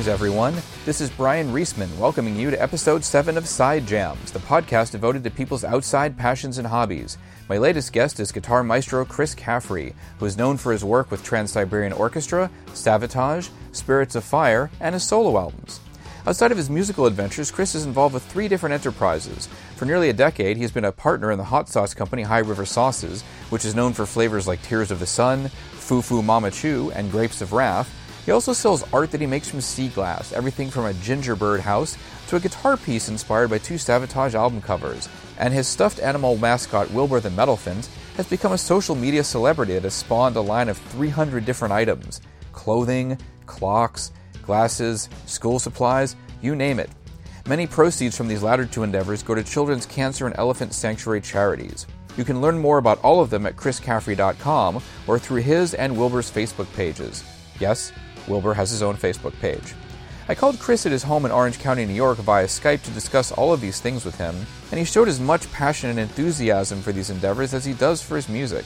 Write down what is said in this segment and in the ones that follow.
Greetings, everyone. This is Brian Reisman welcoming you to episode 7 of Side Jams, the podcast devoted to people's outside passions and hobbies. My latest guest is guitar maestro Chris Caffrey, who is known for his work with Trans Siberian Orchestra, Savatage, Spirits of Fire, and his solo albums. Outside of his musical adventures, Chris is involved with three different enterprises. For nearly a decade, he has been a partner in the hot sauce company High River Sauces, which is known for flavors like Tears of the Sun, Foo Foo Mama Choo, and Grapes of Wrath. He also sells art that he makes from sea glass, everything from a gingerbread house to a guitar piece inspired by two Savatage album covers. And his stuffed animal mascot, Wilbur the Metalphant, has become a social media celebrity that has spawned a line of 300 different items clothing, clocks, glasses, school supplies, you name it. Many proceeds from these latter two endeavors go to Children's Cancer and Elephant Sanctuary charities. You can learn more about all of them at chriscaffrey.com or through his and Wilbur's Facebook pages. Yes, Wilbur has his own Facebook page. I called Chris at his home in Orange County, New York via Skype to discuss all of these things with him, and he showed as much passion and enthusiasm for these endeavors as he does for his music.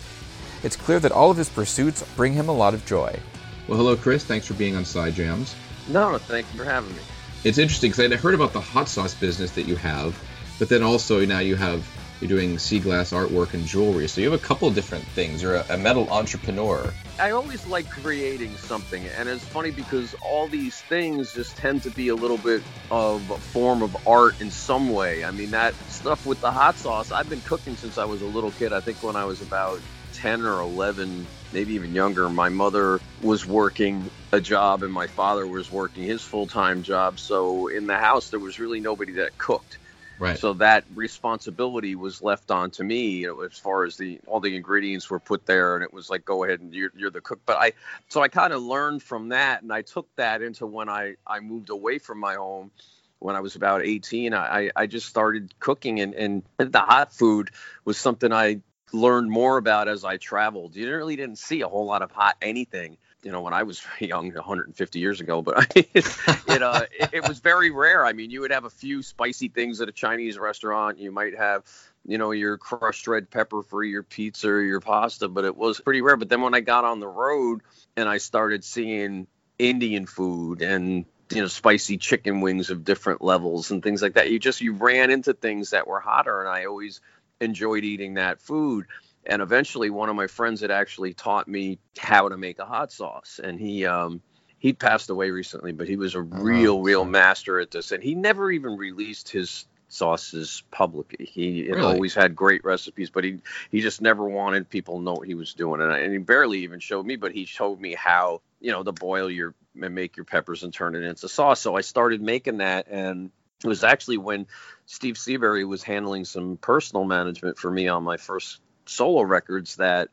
It's clear that all of his pursuits bring him a lot of joy. Well, hello, Chris. Thanks for being on Side Jams. No, thank you for having me. It's interesting because I heard about the hot sauce business that you have, but then also now you have you're doing sea glass artwork and jewelry. So you have a couple different things. You're a, a metal entrepreneur. I always like creating something, and it's funny because all these things just tend to be a little bit of a form of art in some way. I mean, that stuff with the hot sauce, I've been cooking since I was a little kid. I think when I was about 10 or 11, maybe even younger, my mother was working a job and my father was working his full time job. So in the house, there was really nobody that cooked. Right. So that responsibility was left on to me, you know, as far as the all the ingredients were put there, and it was like, go ahead and you're, you're the cook. But I, so I kind of learned from that, and I took that into when I I moved away from my home when I was about 18. I I just started cooking, and and the hot food was something I learned more about as I traveled. You really didn't see a whole lot of hot anything you know, when I was young, 150 years ago, but I it, it, uh, it, it, was very rare. I mean, you would have a few spicy things at a Chinese restaurant. You might have, you know, your crushed red pepper for your pizza or your pasta, but it was pretty rare. But then when I got on the road and I started seeing Indian food and you know spicy chicken wings of different levels and things like that you just you ran into things that were hotter and i always enjoyed eating that food. And eventually one of my friends had actually taught me how to make a hot sauce. And he um he passed away recently but he was a real oh, real master at this. And he never even released his sauces publicly. He really? always had great recipes but he he just never wanted people to know what he was doing. And, I, and he barely even showed me but he showed me how you know to boil your and make your peppers and turn it into sauce. So i started making that and it was actually when Steve Seabury was handling some personal management for me on my first solo records that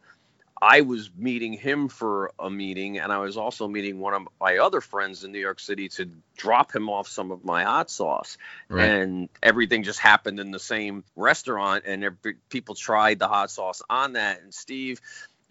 I was meeting him for a meeting, and I was also meeting one of my other friends in New York City to drop him off some of my hot sauce. Right. And everything just happened in the same restaurant, and people tried the hot sauce on that. And Steve,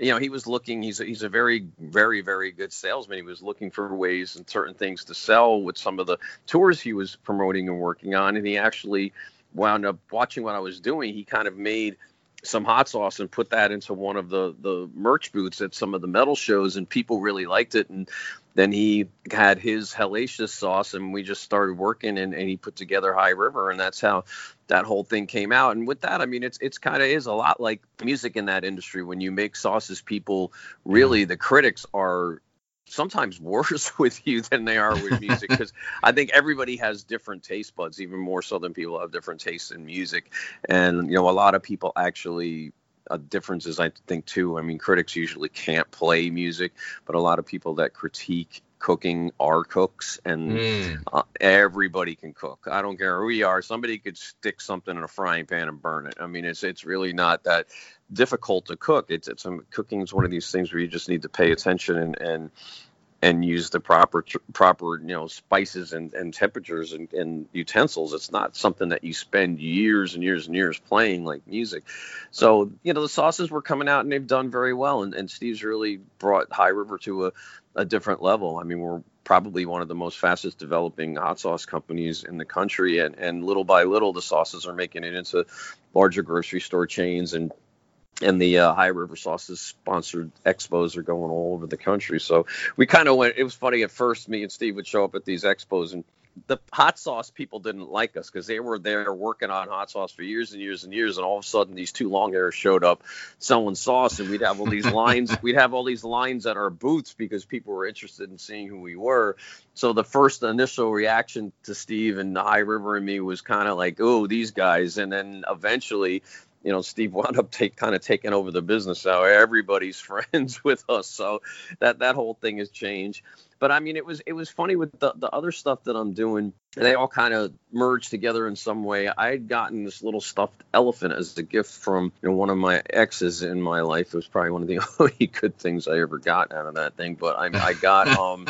you know, he was looking. He's a, he's a very, very, very good salesman. He was looking for ways and certain things to sell with some of the tours he was promoting and working on, and he actually wound up watching what I was doing. He kind of made some hot sauce and put that into one of the the merch booths at some of the metal shows and people really liked it and then he had his hellacious sauce and we just started working and, and he put together high river and that's how that whole thing came out and with that i mean it's it's kind of is a lot like music in that industry when you make sauces people really mm-hmm. the critics are sometimes worse with you than they are with music because I think everybody has different taste buds, even more so than people have different tastes in music. And you know, a lot of people actually uh, a difference is I think too. I mean, critics usually can't play music, but a lot of people that critique cooking are cooks and mm. uh, everybody can cook. I don't care who we are. Somebody could stick something in a frying pan and burn it. I mean it's it's really not that difficult to cook. It's it's um, cooking is one of these things where you just need to pay attention and and and use the proper proper you know spices and, and temperatures and, and, utensils. It's not something that you spend years and years and years playing like music. So you know the sauces were coming out and they've done very well. And, and steve's really brought high river to a, a different level. I mean we're probably one of the most fastest developing hot sauce companies in the country. And, and little by little the sauces are making it into larger grocery store chains and and the uh, High River Sauces sponsored expos are going all over the country. So we kind of went. It was funny at first. Me and Steve would show up at these expos, and the hot sauce people didn't like us because they were there working on hot sauce for years and years and years, and all of a sudden these two long hairs showed up selling sauce, and we'd have all these lines. we'd have all these lines at our booths because people were interested in seeing who we were. So the first initial reaction to Steve and High River and me was kind of like, "Oh, these guys," and then eventually you know, Steve wound up take kind of taking over the business. So everybody's friends with us. So that that whole thing has changed. But I mean, it was it was funny with the the other stuff that I'm doing. They all kind of merged together in some way. I had gotten this little stuffed elephant as a gift from you know one of my exes in my life. It was probably one of the only good things I ever got out of that thing. But I I got um.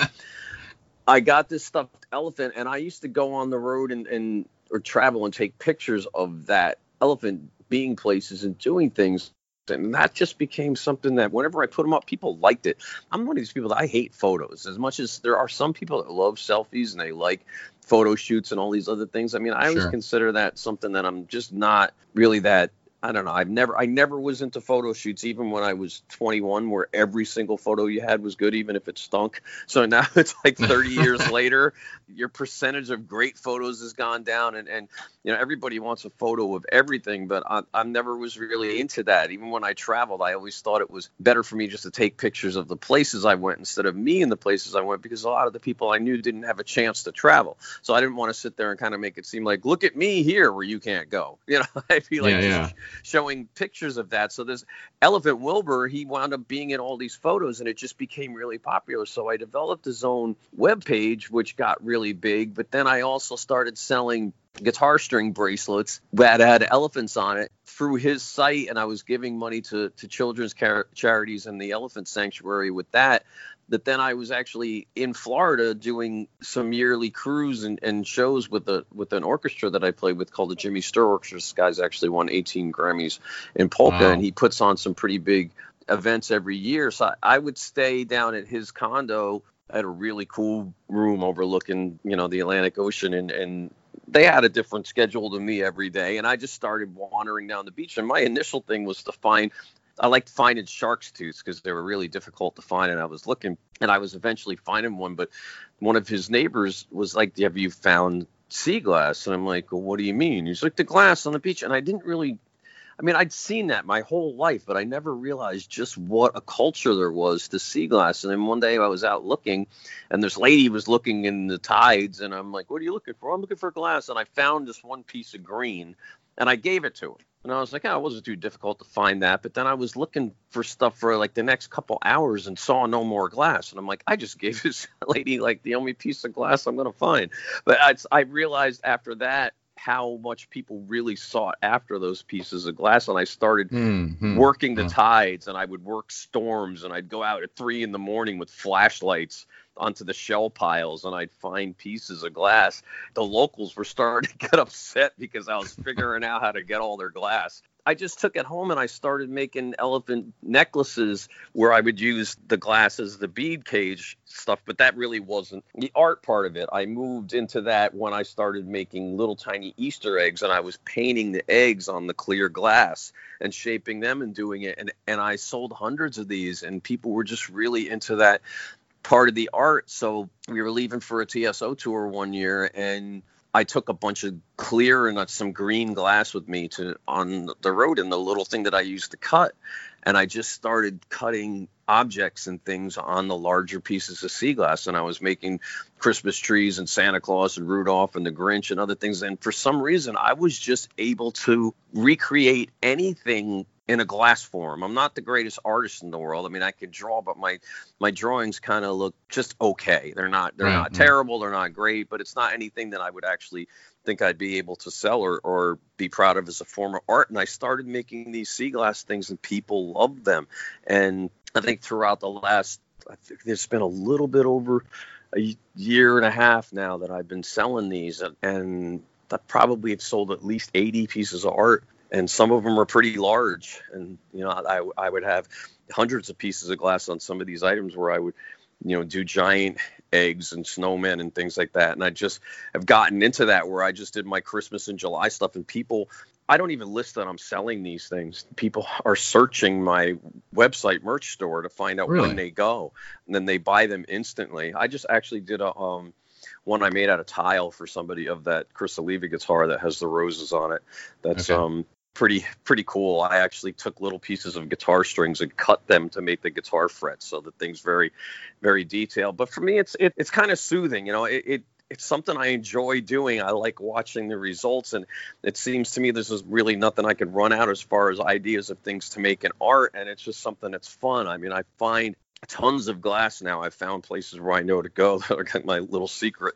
I got this stuffed elephant, and I used to go on the road and, and or travel and take pictures of that elephant being places and doing things and that just became something that whenever I put them up, people liked it. I'm one of these people that I hate photos as much as there are some people that love selfies and they like photo shoots and all these other things. I mean, I sure. always consider that something that I'm just not really that I don't know. I've never I never was into photo shoots even when I was 21 where every single photo you had was good even if it stunk. So now it's like 30 years later, your percentage of great photos has gone down and and you know everybody wants a photo of everything, but I, I never was really into that. Even when I traveled, I always thought it was better for me just to take pictures of the places I went instead of me in the places I went because a lot of the people I knew didn't have a chance to travel. So I didn't want to sit there and kind of make it seem like look at me here where you can't go. You know, I feel like yeah, yeah showing pictures of that. So this Elephant Wilbur, he wound up being in all these photos and it just became really popular. So I developed his own web page, which got really big. But then I also started selling guitar string bracelets that had elephants on it through his site and i was giving money to, to children's car- charities and the elephant sanctuary with that that then I was actually in Florida doing some yearly cruise and, and shows with a with an orchestra that I played with called the Jimmy Sturr Orchestra. This guy's actually won 18 Grammys in polka, wow. and he puts on some pretty big events every year. So I, I would stay down at his condo at a really cool room overlooking, you know, the Atlantic Ocean, and and they had a different schedule to me every day and i just started wandering down the beach and my initial thing was to find I liked finding shark's tooths because they were really difficult to find, and I was looking, and I was eventually finding one. But one of his neighbors was like, "Have you found sea glass?" And I'm like, "Well, what do you mean?" He's like, "The glass on the beach," and I didn't really. I mean, I'd seen that my whole life, but I never realized just what a culture there was to sea glass. And then one day I was out looking, and this lady was looking in the tides, and I'm like, "What are you looking for?" I'm looking for glass, and I found this one piece of green, and I gave it to her. And I was like, oh, it wasn't too difficult to find that. But then I was looking for stuff for like the next couple hours and saw no more glass. And I'm like, I just gave this lady like the only piece of glass I'm going to find. But I, I realized after that how much people really sought after those pieces of glass. And I started mm-hmm. working the tides and I would work storms and I'd go out at three in the morning with flashlights onto the shell piles and I'd find pieces of glass. The locals were starting to get upset because I was figuring out how to get all their glass. I just took it home and I started making elephant necklaces where I would use the glass as the bead cage stuff, but that really wasn't the art part of it. I moved into that when I started making little tiny Easter eggs and I was painting the eggs on the clear glass and shaping them and doing it. And, and I sold hundreds of these and people were just really into that part of the art. So we were leaving for a TSO tour one year, and I took a bunch of clear and uh, some green glass with me to on the road and the little thing that I used to cut, and I just started cutting objects and things on the larger pieces of sea glass. And I was making Christmas trees and Santa Claus and Rudolph and the Grinch and other things. And for some reason I was just able to recreate anything in a glass form. I'm not the greatest artist in the world. I mean, I can draw, but my my drawings kind of look just okay. They're not they're right. not terrible. They're not great, but it's not anything that I would actually think I'd be able to sell or, or be proud of as a form of art. And I started making these sea glass things, and people loved them. And I think throughout the last, I think there's been a little bit over a year and a half now that I've been selling these, and I probably have sold at least 80 pieces of art and some of them are pretty large. And you know, I I would have hundreds of pieces of glass on some of these items where I would, you know, do giant eggs and snowmen and things like that. And I just have gotten into that where I just did my Christmas and July stuff, and people. I don't even list that I'm selling these things. People are searching my website merch store to find out Really? when they go, and then they buy them instantly. I just actually did a um, one I made out of tile for somebody of that Criss Oliva guitar that has the roses on it. That's Okay. um pretty pretty cool. I actually took little pieces of guitar strings and cut them to make the guitar frets, so the thing's very very detailed. But for me, it's it, it's kind of soothing. You know, it, it it's something I enjoy doing. I like watching the results, and it seems to me there's just really nothing I can run out as far as ideas of things to make in art, and it's just something that's fun. I mean, I find tons of glass now. I've found places where I know to go. that I got my little secret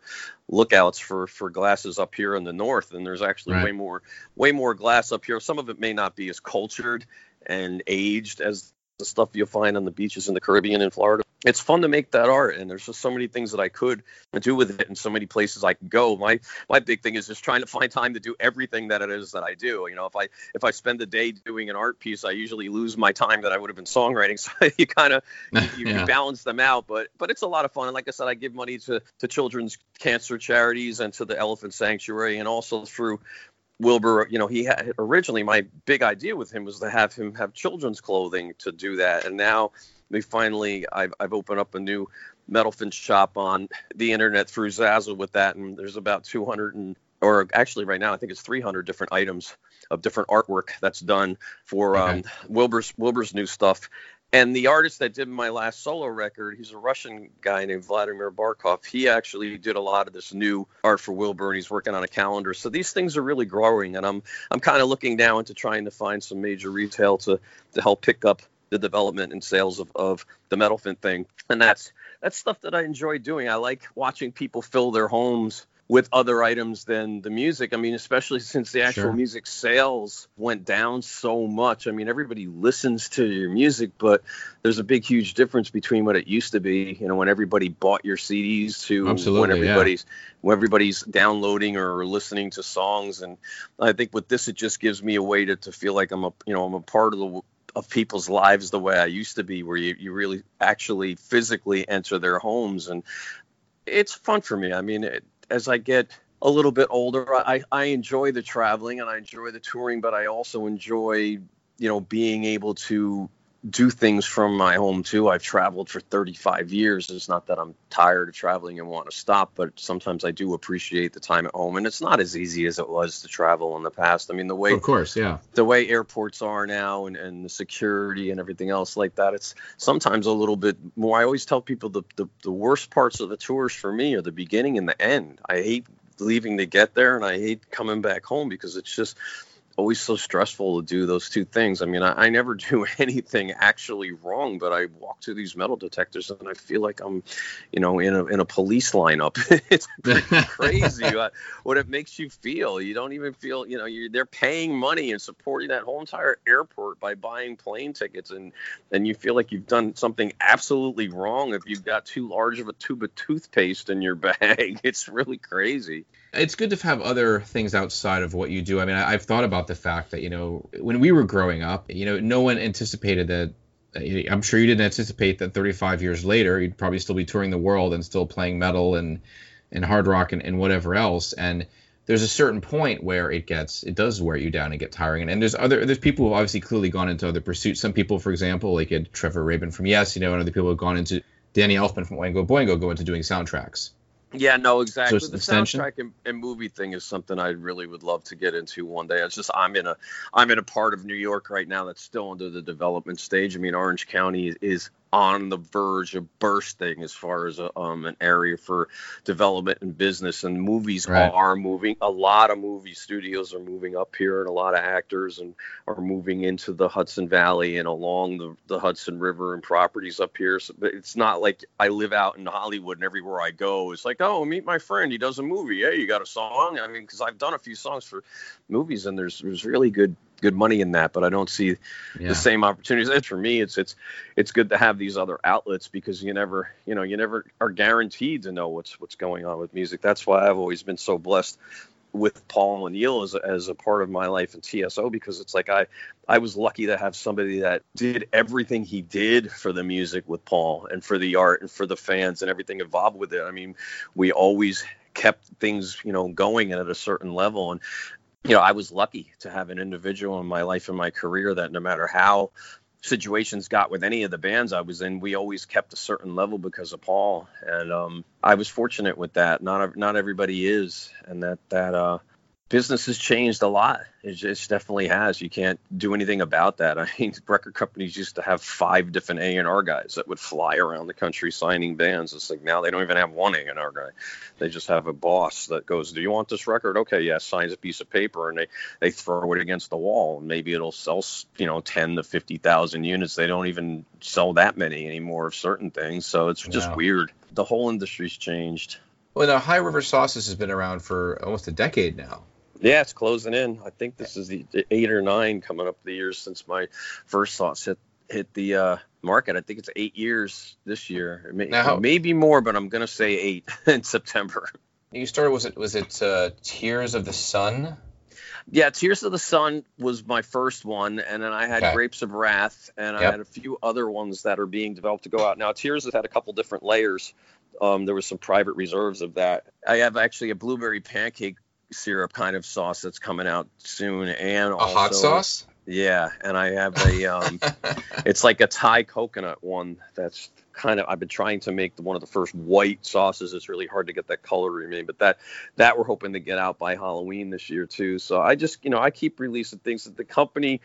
lookouts for for glasses up here in the north, and there's actually Right. way more way more glass up here. Some of it may not be as cultured and aged as the stuff you'll find on the beaches in the Caribbean and Florida. It's fun to make that art, and there's just so many things that I could do with it, and so many places I can go. My my big thing is just trying to find time to do everything that it is that I do. You know, if I if I spend the day doing an art piece, I usually lose my time that I would have been songwriting. So you kind of you, you balance them out, but but it's a lot of fun. And like I said, I give money to to children's cancer charities and to the Elephant Sanctuary, and also through Wilbur, you know, he had originally my big idea with him was to have him have children's clothing to do that, and now we finally I've I've opened up a new Metalphant shop on the internet through Zazzle with that, and there's about 200 and or actually right now I think it's 300 different items of different artwork that's done for um, Wilbur's Wilbur's new stuff. And the artist that did my last solo record, he's a Russian guy named Vladimir Barkov. He actually did a lot of this new art for Wilbur, and he's working on a calendar. So these things are really growing, and I'm I'm kind of looking now into trying to find some major retail to to help pick up the development and sales of, of the Metalphant thing. And that's that's stuff that I enjoy doing. I like watching people fill their homes with other items than the music. I mean, especially since the actual Sure. music sales went down so much. I mean, everybody listens to your music, but there's a big, huge difference between what it used to be. You know, when everybody bought your CDs to Absolutely, when yeah. everybody's when everybody's downloading or listening to songs. And I think with this, it just gives me a way to, to feel like I'm a you know I'm a part of the of people's lives the way I used to be, where you, you really actually physically enter their homes, and it's fun for me. I mean, it, as I get a little bit older, I, I enjoy the traveling and I enjoy the touring, but I also enjoy, you know, being able to do things from my home too. I've traveled for 35 years. It's not that I'm tired of traveling and want to stop, but sometimes I do appreciate the time at home. And it's not as easy as it was to travel in the past. I mean, the way Of course, yeah. the way airports are now and, and the security and everything else like that it's sometimes a little bit more i always tell people the, the, the worst parts of the tours for me are the beginning and the end i hate leaving to get there and i hate coming back home because it's just always so stressful to do those two things i mean i, I never do anything actually wrong but i walk through these metal detectors and i feel like i'm you know in a, in a police lineup it's crazy uh, what it makes you feel. You don't even feel, you know, you're they're paying money and supporting that whole entire airport by buying plane tickets, and and you feel like you've done something absolutely wrong if you've got too large of a tube of toothpaste in your bag. It's really crazy. It's good to have other things outside of what you do. I mean, I, I've thought about the fact that you know when we were growing up, you know, no one anticipated that. uh, I'm sure you didn't anticipate that 35 years later, you'd probably still be touring the world and still playing metal and and hard rock and, and whatever else. And there's a certain point where it gets it does wear you down and get tiring. And, and there's other there's people who've obviously clearly gone into other pursuits. Some people, for example, like Trevor Rabin from Yes, you know, and other people have gone into Danny Elfman from Oingo Boingo go into doing soundtracks. Yeah, no, exactly. an the extension? soundtrack and, and movie thing is something I really would love to get into one day. It's just I'm in a I'm in a part of New York right now that's still under the development stage. I mean, Orange County is on the verge of bursting as far as a, um, an area for development and business, and movies Right. are moving. A lot of movie studios are moving up here, and a lot of actors and are moving into the Hudson Valley and along the, the Hudson River and properties up here. So but it's not like I live out in Hollywood and everywhere I go, it's like, oh, meet my friend. He does a movie. Hey, you got a song? I mean, because I've done a few songs for movies, and there's there's really good good money in that, but I don't see Yeah. the same opportunities. And for me, it's it's it's good to have these other outlets because you never you know you never are guaranteed to know what's what's going on with music. That's why I've always been so blessed with Paul O'Neill as a, as a part of my life in TSO because it's like I I was lucky to have somebody that did everything he did for the music with Paul and for the art and for the fans and everything involved with it. I mean, we always kept things you know going at a certain level and you know, I was lucky to have an individual in my life and my career that no matter how situations got with any of the bands I was in, we always kept a certain level because of Paul, and um, I was fortunate with that. Not not everybody is, and that that uh, business has changed a lot. It just definitely has. You can't do anything about that. I mean, record companies used to have five different A and R guys that would fly around the country signing bands. It's like now they don't even have one A and R guy. They just have a boss that goes, "Do you want this record? Okay, yes." Yeah, signs a piece of paper and they they throw it against the wall. And maybe it'll sell, you know, ten to fifty thousand units. They don't even sell that many anymore of certain things. So it's just wow. weird. The whole industry's changed. Well, now High River Sauces has been around for almost a decade now. Yeah, it's closing in. I think this is the eight or nine coming up the years since my first thoughts hit hit the uh, market. I think it's eight years this year. May, now, maybe more, but I'm gonna say eight in September. You started was it was it uh, Tears of the Sun? Yeah, Tears of the Sun was my first one, and then I had okay. Grapes of Wrath, and yep. I had a few other ones that are being developed to go out now. Tears has had a couple different layers. Um, there was some private reserves of that. I have actually a blueberry pancake syrup kind of sauce that's coming out soon, and a also, hot sauce. Yeah, and I have a um, it's like a Thai coconut one that's kind of I've been trying to make the, one of the first white sauces. It's really hard to get that color to remain, but that that we're hoping to get out by Halloween this year too. So I just you know I keep releasing things that the company.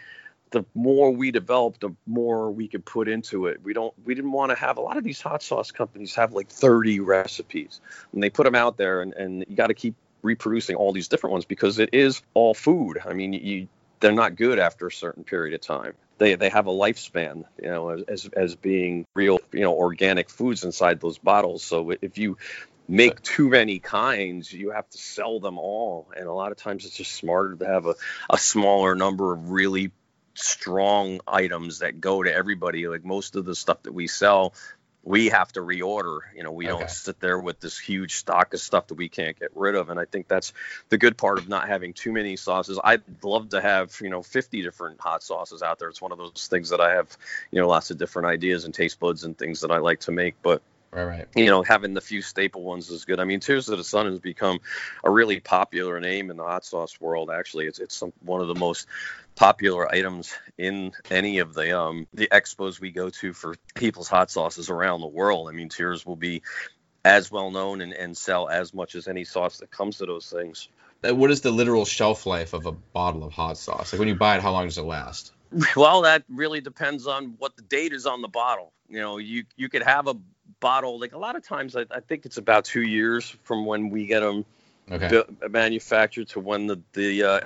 The more we develop, the more we could put into it. We don't. We didn't want to have a lot of these hot sauce companies have like 30 recipes, and they put them out there, and, and you got to keep reproducing all these different ones because it is all food. I mean, you they're not good after a certain period of time. They they have a lifespan, you know, as as being real, you know, organic foods inside those bottles. So if you make too many kinds, you have to sell them all. And a lot of times it's just smarter to have a, a smaller number of really strong items that go to everybody. Like most of the stuff that we sell we have to reorder. You know, we okay. don't sit there with this huge stock of stuff that we can't get rid of. And I think that's the good part of not having too many sauces. I'd love to have, you know, 50 different hot sauces out there. It's one of those things that I have, you know, lots of different ideas and taste buds and things that I like to make. But Right, right. You know, having the few staple ones is good. I mean, Tears of the Sun has become a really popular name in the hot sauce world. Actually, it's it's some, one of the most popular items in any of the um the expos we go to for people's hot sauces around the world. I mean, Tears will be as well known and, and sell as much as any sauce that comes to those things. Uh, what is the literal shelf life of a bottle of hot sauce? Like when you buy it, how long does it last? Well, that really depends on what the date is on the bottle. You know, you you could have a bottle like a lot of times. I, I think it's about two years from when we get them okay. manufactured to when the the uh,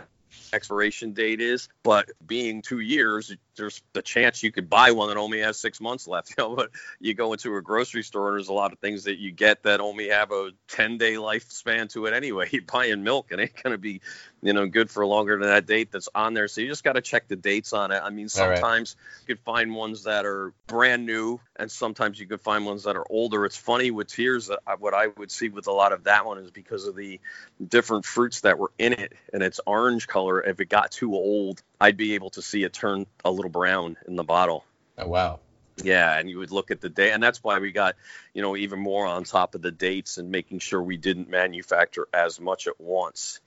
expiration date is. But being two years, there's the chance you could buy one that only has six months left. You know, but you go into a grocery store and there's a lot of things that you get that only have a 10 day lifespan to it anyway. You're buying milk and ain't going to be, you know, good for longer than that date that's on there. So you just got to check the dates on it. I mean, sometimes right. you could find ones that are brand new and sometimes you could find ones that are older. It's funny with tears uh, that what I would see with a lot of that one is because of the different fruits that were in it and its orange color. If it got too old, I'd be able to see it turn a little brown in the bottle. Oh wow. Yeah, and you would look at the date, and that's why we got, you know, even more on top of the dates and making sure we didn't manufacture as much at once.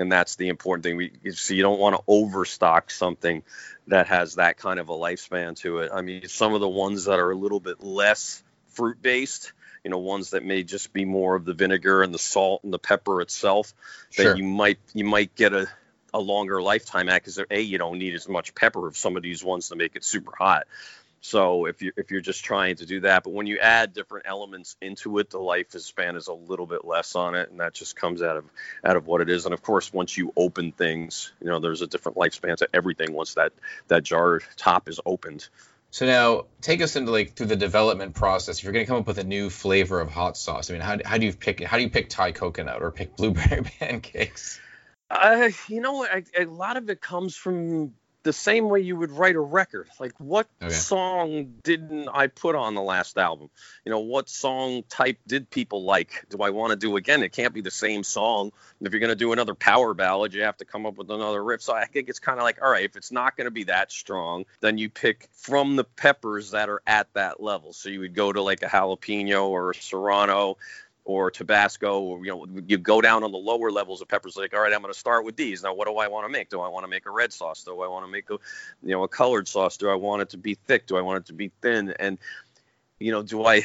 And that's the important thing. We so you don't want to overstock something that has that kind of a lifespan to it. I mean, some of the ones that are a little bit less fruit based, you know, ones that may just be more of the vinegar and the salt and the pepper itself, sure. that you might you might get a a longer lifetime at because a you don't need as much pepper of some of these ones to make it super hot. So if you if you're just trying to do that, but when you add different elements into it, the life span is a little bit less on it, and that just comes out of out of what it is. And of course, once you open things, you know, there's a different lifespan to everything once that that jar top is opened. So now take us into like through the development process. If you're going to come up with a new flavor of hot sauce, I mean, how, how do you pick how do you pick Thai coconut or pick blueberry pancakes? Uh, you know, I, a lot of it comes from the same way you would write a record. Like, what okay. song didn't I put on the last album? You know, what song type did people like? Do I want to do again? It can't be the same song. If you're going to do another power ballad, you have to come up with another riff. So I think it's kind of like, all right, if it's not going to be that strong, then you pick from the peppers that are at that level. So you would go to like a jalapeno or a serrano or Tabasco, or you know, you go down on the lower levels of peppers. Like, all right, I'm going to start with these. Now, what do I want to make? Do I want to make a red sauce? Do I want to make a, you know, a colored sauce? Do I want it to be thick? Do I want it to be thin? And, you know, do I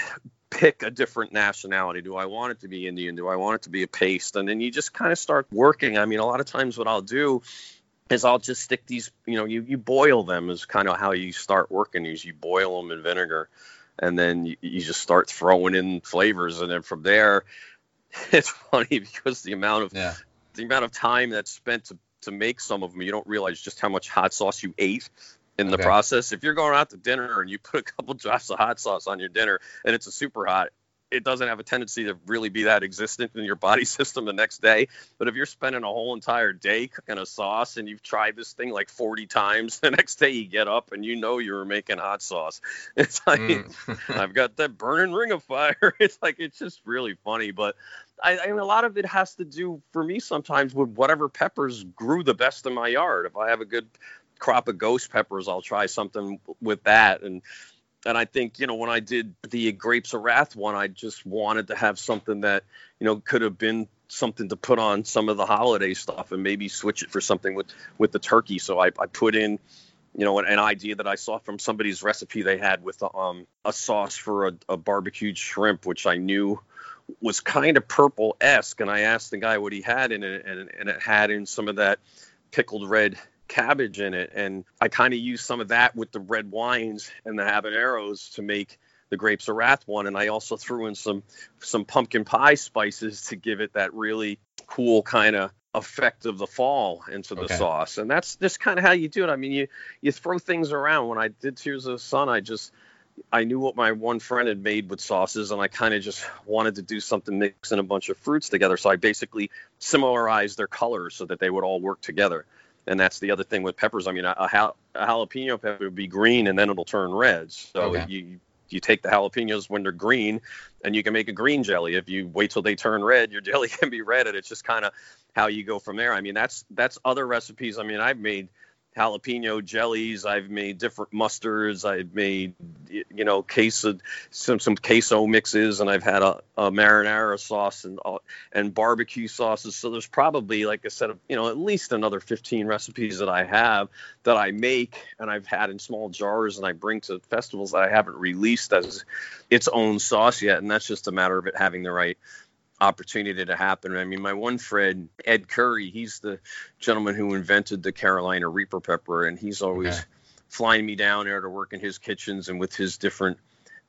pick a different nationality? Do I want it to be Indian? Do I want it to be a paste? And then you just kind of start working. I mean, a lot of times what I'll do is I'll just stick these, you know, you, you boil them is kind of how you start working these. You boil them in vinegar and then you, you just start throwing in flavors. And then from there, it's funny because the amount of, yeah. the amount of time that's spent to, to make some of them, you don't realize just how much hot sauce you ate in okay. the process. If you're going out to dinner and you put a couple drops of hot sauce on your dinner and it's a super hot, it doesn't have a tendency to really be that existent in your body system the next day. But if you're spending a whole entire day cooking a sauce and you've tried this thing like 40 times, the next day you get up and you know you were making hot sauce. It's like mm. I've got that burning ring of fire. It's like it's just really funny, but I, I mean, a lot of it has to do for me sometimes with whatever peppers grew the best in my yard. If I have a good crop of ghost peppers, I'll try something with that and and I think you know when I did the Grapes of Wrath one, I just wanted to have something that you know could have been something to put on some of the holiday stuff and maybe switch it for something with with the turkey. So I, I put in you know an, an, idea that I saw from somebody's recipe they had with um, a sauce for a, a barbecued shrimp, which I knew was kind of purple esque, and I asked the guy what he had in it, and, and it had in some of that pickled red cabbage in it. And I kind of used some of that with the red wines and the habaneros to make the grapes of wrath one. And I also threw in some some pumpkin pie spices to give it that really cool kind of effect of the fall into the okay. sauce. And that's just kind of how you do it. I mean, you you throw things around. When I did Tears of the Sun, I just I knew what my one friend had made with sauces, and I kind of just wanted to do something mixing a bunch of fruits together. So I basically similarized their colors so that they would all work together and that's the other thing with peppers. I mean, a, a, jalapeno pepper would be green and then it'll turn red. So okay. you you take the jalapenos when they're green, and you can make a green jelly. If you wait till they turn red, your jelly can be red, and it's just kind of how you go from there. I mean, that's that's other recipes. I mean, I've made jalapeno jellies. I've made different mustards. I've made you know queso some some queso mixes, and I've had a, a marinara sauce and and barbecue sauces. So there's probably like I said, you know, at least another 15 recipes that I have that I make and I've had in small jars and I bring to festivals that I haven't released as its own sauce yet. And that's just a matter of it having the right opportunity to happen. I mean, my one friend, Ed Currie, he's the gentleman who invented the Carolina Reaper pepper, and he's always flying me down there to work in his kitchens and with his different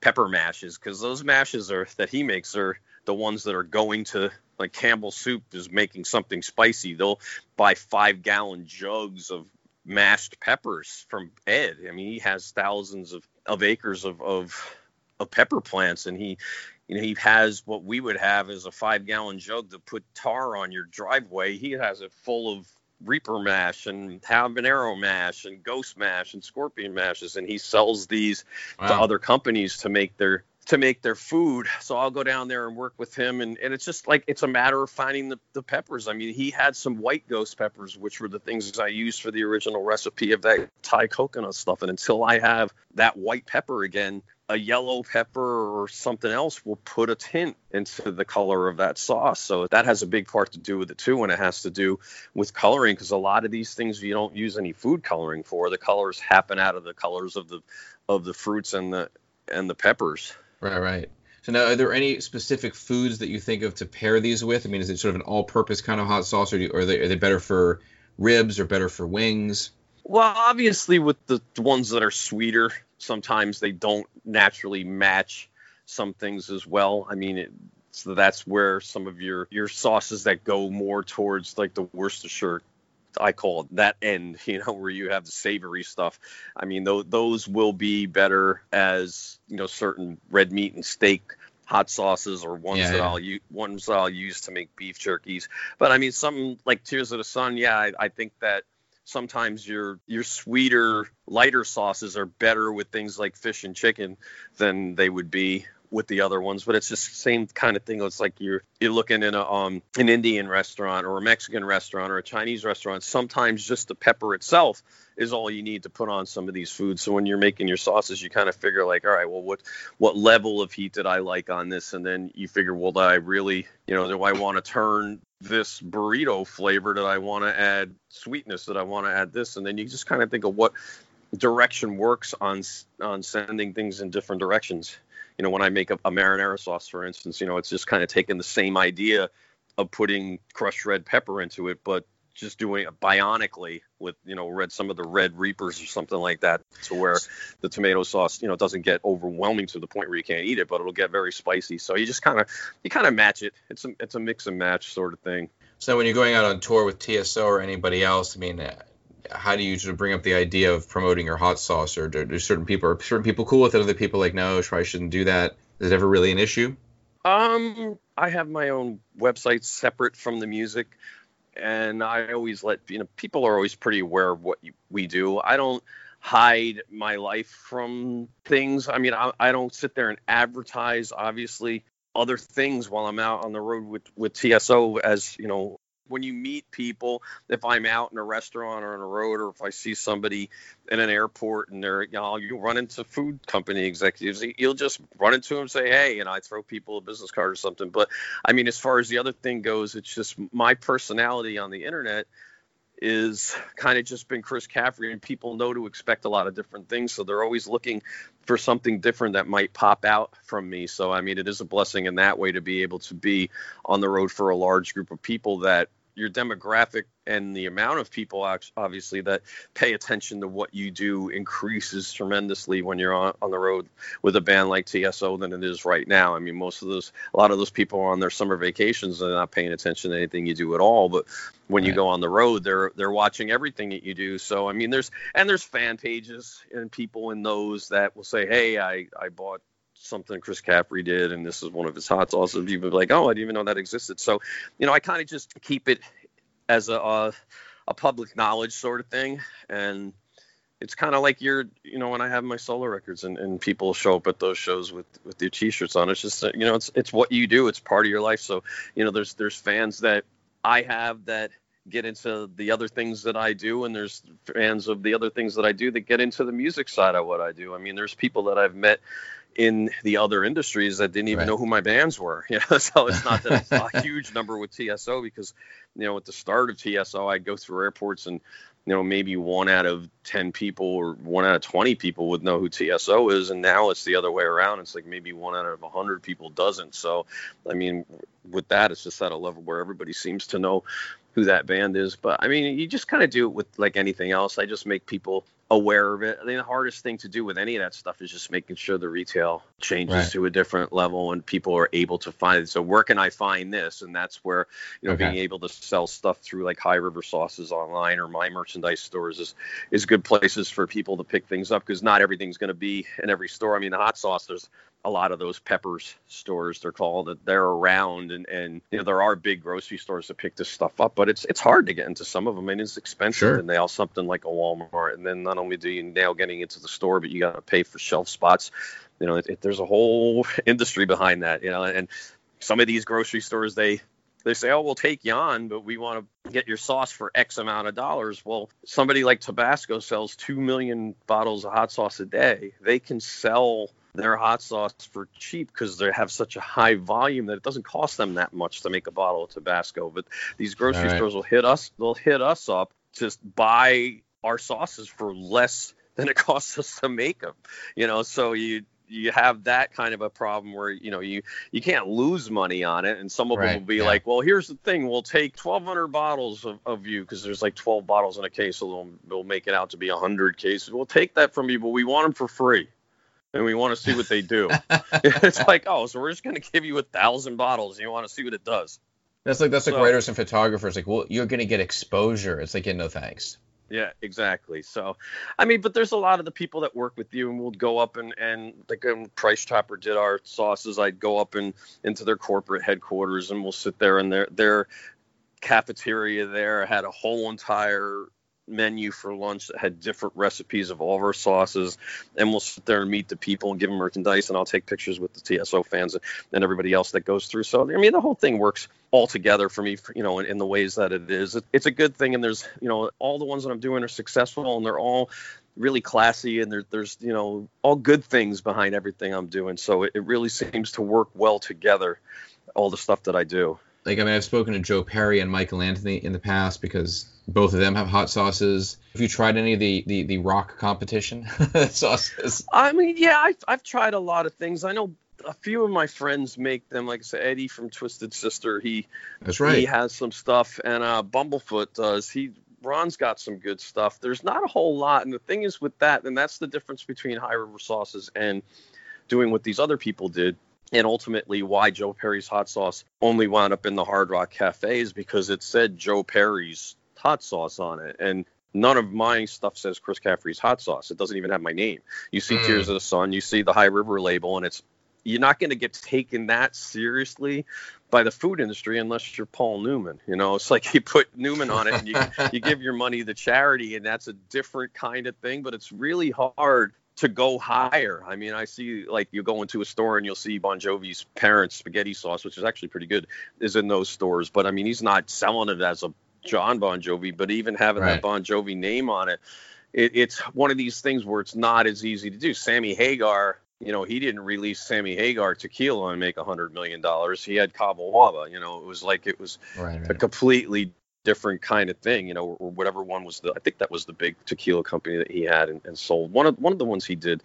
pepper mashes because those mashes are that he makes are the ones that are going to like Campbell Soup is making something spicy. They'll buy five gallon jugs of mashed peppers from Ed. I mean, he has thousands of, of acres of, of of pepper plants and he you know, he has what we would have as a five gallon jug to put tar on your driveway. He has it full of Reaper mash and habanero mash and ghost mash and scorpion mashes, and he sells these wow. to other companies to make their to make their food. So I'll go down there and work with him, and, and it's just like it's a matter of finding the, the peppers. I mean, he had some white ghost peppers, which were the things I used for the original recipe of that Thai coconut stuff. And until I have that white pepper again, a yellow pepper or something else will put a tint into the color of that sauce. So that has a big part to do with it too, and it has to do with coloring because a lot of these things you don't use any food coloring for. The colors happen out of the colors of the of the fruits and the and the peppers. Right, right. So now, are there any specific foods that you think of to pair these with? I mean, is it sort of an all-purpose kind of hot sauce, or, do, or are, they, are they better for ribs or better for wings? Well, obviously, with the ones that are sweeter, sometimes they don't naturally match some things as well. I mean, it, so that's where some of your your sauces that go more towards like the Worcestershire I call it that end, you know, where you have the savory stuff. I mean, th- those will be better as you know certain red meat and steak hot sauces or ones yeah, that yeah. I'll use ones that I'll use to make beef jerkies. But I mean, something like Tears of the Sun, yeah, I, I think that sometimes your your sweeter lighter sauces are better with things like fish and chicken than they would be with the other ones, but it's just same kind of thing. It's like you're you're looking in a um an Indian restaurant or a Mexican restaurant or a Chinese restaurant. Sometimes just the pepper itself is all you need to put on some of these foods. So when you're making your sauces, you kind of figure like, all right, well, what what level of heat did I like on this? And then you figure, well, do I really, you know, do I want to turn this burrito flavor? Did I want to add sweetness? Did I want to add this? And then you just kind of think of what direction works on on sending things in different directions. You know, when I make a, a marinara sauce, for instance, you know, it's just kind of taking the same idea of putting crushed red pepper into it, but just doing it bionically with you know red some of the red reapers or something like that to where the tomato sauce you know doesn't get overwhelming to the point where you can't eat it but it'll get very spicy. So you just kind of you kind of match it. It's a it's a mix and match sort of thing. So when you're going out on tour with tso or anybody else i mean how do you sort of bring up the idea of promoting your hot sauce, or do, do certain people are certain people cool with it? Other people like no, probably shouldn't do that. Is it ever really an issue? Um, I have my own website separate from the music, and I always let you know people are always pretty aware of what we do. I don't hide my life from things. I mean, I, I don't sit there and advertise obviously other things while I'm out on the road with with TSO as you know when you meet people, if I'm out in a restaurant or on a road, or if I see somebody in an airport and they're, you know, you run into food company executives, you'll just run into them and say, hey, and I throw people a business card or something. But I mean, as far as the other thing goes, it's just my personality on the internet is kind of just been Chris Caffrey, and people know to expect a lot of different things. So they're always looking for something different that might pop out from me. So, I mean, it is a blessing in that way to be able to be on the road for a large group of people that your demographic and the amount of people obviously that pay attention to what you do increases tremendously when you're on, on the road with a band like TSO than it is right now. I mean, most of those, a lot of those people are on their summer vacations and they're not paying attention to anything you do at all. But when right. you go on the road, they're they're watching everything that you do. So I mean, there's and there's fan pages and people in those that will say, hey, I I bought something Chris Caffrey did, and this is one of his hot sauces. People be like, oh, I didn't even know that existed. So, you know, I kind of just keep it as a, a, a public knowledge sort of thing, and it's kind of like you're, you know, when I have my solo records and, and people show up at those shows with with their T-shirts on. It's just, you know, it's it's what you do. It's part of your life. So, you know, there's there's fans that I have that get into the other things that I do, and there's fans of the other things that I do that get into the music side of what I do. I mean, there's people that I've met in the other industries that didn't even right. know who my bands were. You know, so it's not that it's a huge number with TSO because, you know, at the start of TSO, I'd go through airports and, you know, maybe one out of 10 people or one out of 20 people would know who TSO is. And now it's the other way around. It's like maybe one out of 100 people doesn't. So, I mean, with that, it's just at a level where everybody seems to know who that band is. But I mean, you just kind of do it with like anything else. I just make people aware of it. I think the hardest thing to do with any of that stuff is just making sure the retail changes right. to a different level and people are able to find it. So where can I find this? And that's where, you know, okay. being able to sell stuff through like High River Sauces online or my merchandise stores is is good places for people to pick things up because not everything's going to be in every store. I mean, the hot sauce, there's a lot of those peppers stores they're called that they're around and and you know there are big grocery stores that pick this stuff up but it's it's hard to get into some of them and it's expensive sure. and they all something like a Walmart and then not only do you now getting into the store but you got to pay for shelf spots you know it, it, there's a whole industry behind that you know and some of these grocery stores they they say, oh, we'll take you on, but we want to get your sauce for X amount of dollars. Well, somebody like Tabasco sells 2 million bottles of hot sauce a day. They can sell their hot sauce for cheap because they have such a high volume that it doesn't cost them that much to make a bottle of Tabasco. But these grocery right. stores will hit us, they'll hit us up to buy our sauces for less than it costs us to make them. You know, so you you have that kind of a problem where you know you you can't lose money on it and some of right, them will be yeah. like well here's the thing we'll take 1200 bottles of, of you because there's like 12 bottles in a case so they'll, they'll make it out to be 100 cases we'll take that from you but we want them for free and we want to see what they do. it's like, oh, so we're just going to give you a thousand bottles, and you want to see what it does. That's like that's so, like writers and photographers. Like, well, you're going to get exposure. It's like, yeah, no thanks. Yeah, exactly. So, I mean, but there's a lot of the people that work with you, and we'll go up and and like when Price Chopper did our sauces, I'd go up and into their corporate headquarters, and we'll sit there, and their their cafeteria there had a whole entire menu for lunch that had different recipes of all of our sauces and we'll sit there and meet the people and give them merchandise and i'll take pictures with the tso fans and everybody else that goes through. So i mean the whole thing works all together for me you know in, in the ways that it is. It's a good thing and there's you know all the ones that i'm doing are successful and they're all really classy and there, there's you know all good things behind everything i'm doing. So it, it really seems to work well together all the stuff that i do like I mean, I've spoken to Joe Perry and Michael Anthony in the past because both of them have hot sauces. Have you tried any of the the, the rock competition sauces? I mean, yeah, I've, I've tried a lot of things. I know a few of my friends make them. Like I said, Eddie from Twisted Sister, he that's right. He has some stuff, and uh, Bumblefoot does. He Ron's got some good stuff. There's not a whole lot, and the thing is with that, and that's the difference between High River sauces and doing what these other people did and ultimately why Joe Perry's hot sauce only wound up in the Hard Rock Cafe is because it said Joe Perry's hot sauce on it. And none of my stuff says Chris Caffery's hot sauce. It doesn't even have my name. You see mm. Tears of the Sun, you see the High River label, and it's you're not going to get taken that seriously by the food industry unless you're Paul Newman. You know, it's like you put Newman on it and you, you give your money to charity, and that's a different kind of thing. But it's really hard to go higher. I mean, I see like you go into a store and you'll see Bon Jovi's parents' spaghetti sauce, which is actually pretty good, is in those stores. But I mean, he's not selling it as a John Bon Jovi, but even having right. that Bon Jovi name on it, it, it's one of these things where it's not as easy to do. Sammy Hagar, you know, he didn't release Sammy Hagar tequila and make a hundred million dollars. He had Cabo Wabo. You know, it was like it was right, right. a completely different kind of thing, you know, or, whatever one was the. I think that was the big tequila company that he had and, and sold. One of one of the ones he did,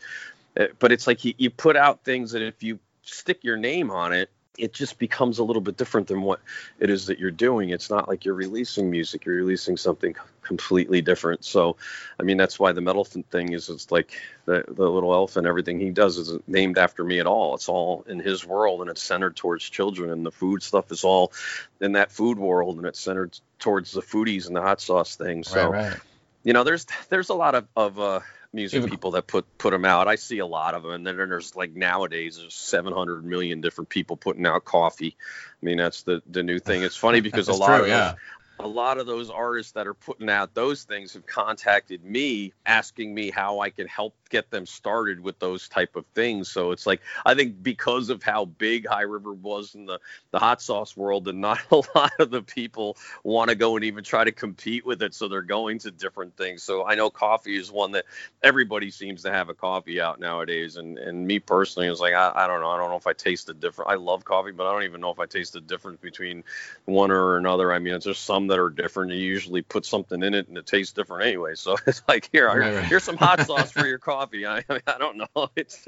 uh, but it's like he, you put out things that if you stick your name on it, it just becomes a little bit different than what it is that you're doing. It's not like you're releasing music; you're releasing something completely different. So, I mean, that's why the metal thing is. It's like the the little elephant. Everything he does is named after me at all. It's all in his world, and it's centered towards children. And the food stuff is all in that food world, and it's centered towards the foodies and the hot sauce thing. So, right, right. you know, there's there's a lot of of uh, music people that put put them out. I see a lot of them, and then there's like nowadays there's 700 million different people putting out coffee. I mean that's the the new thing. It's funny because a lot true, of yeah a lot of those artists that are putting out those things have contacted me asking me how I can help get them started with those type of things. So it's like I think because of how big High River was in the the hot sauce world, and not a lot of the people want to go and even try to compete with it, so they're going to different things. So I know coffee is one that everybody seems to have a coffee out nowadays, and and me personally is like I, I don't know I don't know if I taste the different. I love coffee, but I don't even know if I taste the difference between one or another. I mean, it's just some that are different. You usually put something in it and it tastes different anyway. So it's like here, right, right. here's some hot sauce for your coffee. I, I, mean, I don't know. It's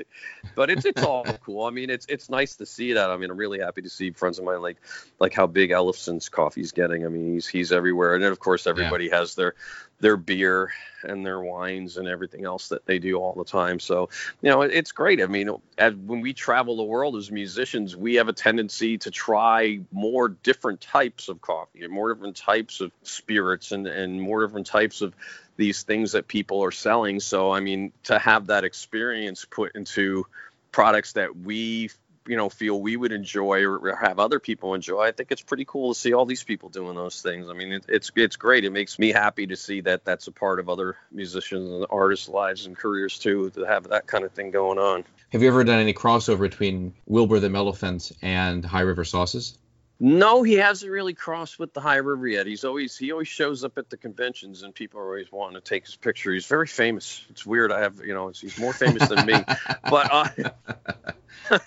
but it's it's all cool. I mean, it's it's nice to see that. I mean, I'm really happy to see friends of mine like like how big Ellefson's coffee's getting. I mean, he's he's everywhere, and then of course everybody yeah. has their their beer and their wines and everything else that they do all the time. So, you know, it's great. I mean, as, when we travel the world as musicians, we have a tendency to try more different types of coffee and more different types of spirits and, and more different types of these things that people are selling. So, I mean, to have that experience put into products that we you know feel we would enjoy or have other people enjoy i think it's pretty cool to see all these people doing those things. I mean it, it's it's great. It makes me happy to see that that's a part of other musicians and artists lives and careers too to have that kind of thing going on. Have you ever done any crossover between wilbur the elephant and high river sauces no, he hasn't really crossed with the High River yet. He's always he always shows up at the conventions, and people are always wanting to take his picture. He's very famous. It's weird. I have you know he's more famous than me, but uh,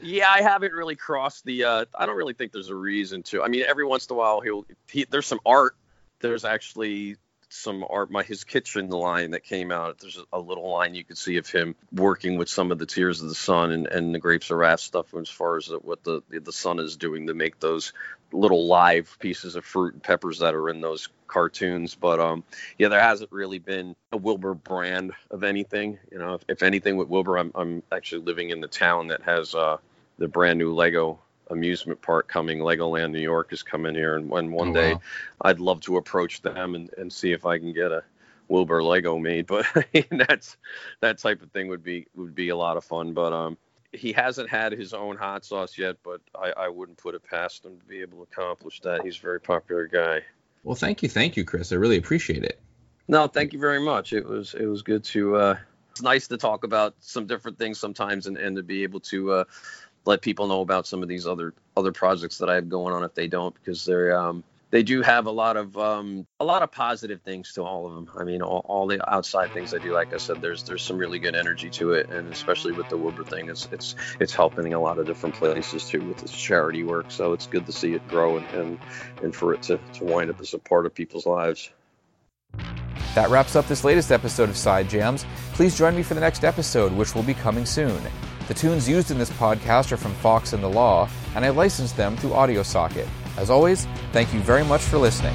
yeah, I haven't really crossed the. Uh, I don't really think there's a reason to. I mean, every once in a while he'll he, there's some art. There's actually some art my his kitchen line that came out there's a, little line you could see of him working with some of the tears of the sun and, and the grapes of wrath stuff as far as what the the sun is doing to make those little live pieces of fruit and peppers that are in those cartoons. But um yeah there hasn't really been a wilbur brand of anything. You know if, if anything with wilbur I'm, I'm actually living in the town that has uh the brand new lego amusement park coming. Legoland New York is coming here, and when one oh, day wow. I'd love to approach them and, and see if I can get a Wilbur Lego made. But that's that type of thing would be would be a lot of fun. But um, he hasn't had his own hot sauce yet, but I, I wouldn't put it past him to be able to accomplish that. He's a very popular guy. Well, thank you, thank you, Chris. I really appreciate it. No, thank you very much. It was it was good to. Uh, it's nice to talk about some different things sometimes, and, and to be able to uh, let people know about some of these other other projects that I have going on if they don't, because they're um, they do have a lot of um, a lot of positive things to all of them. I mean, all, all, the outside things I do, like I said, there's there's some really good energy to it, and especially with the Wilbur thing, it's it's it's helping a lot of different places too with this charity work. So it's good to see it grow and and, and for it to, to wind up as a part of people's lives. That wraps up this latest episode of Side Jams. Please join me for the next episode, which will be coming soon. The tunes used in this podcast are from Fox and the Law, and I licensed them through AudioSocket. As always, thank you very much for listening.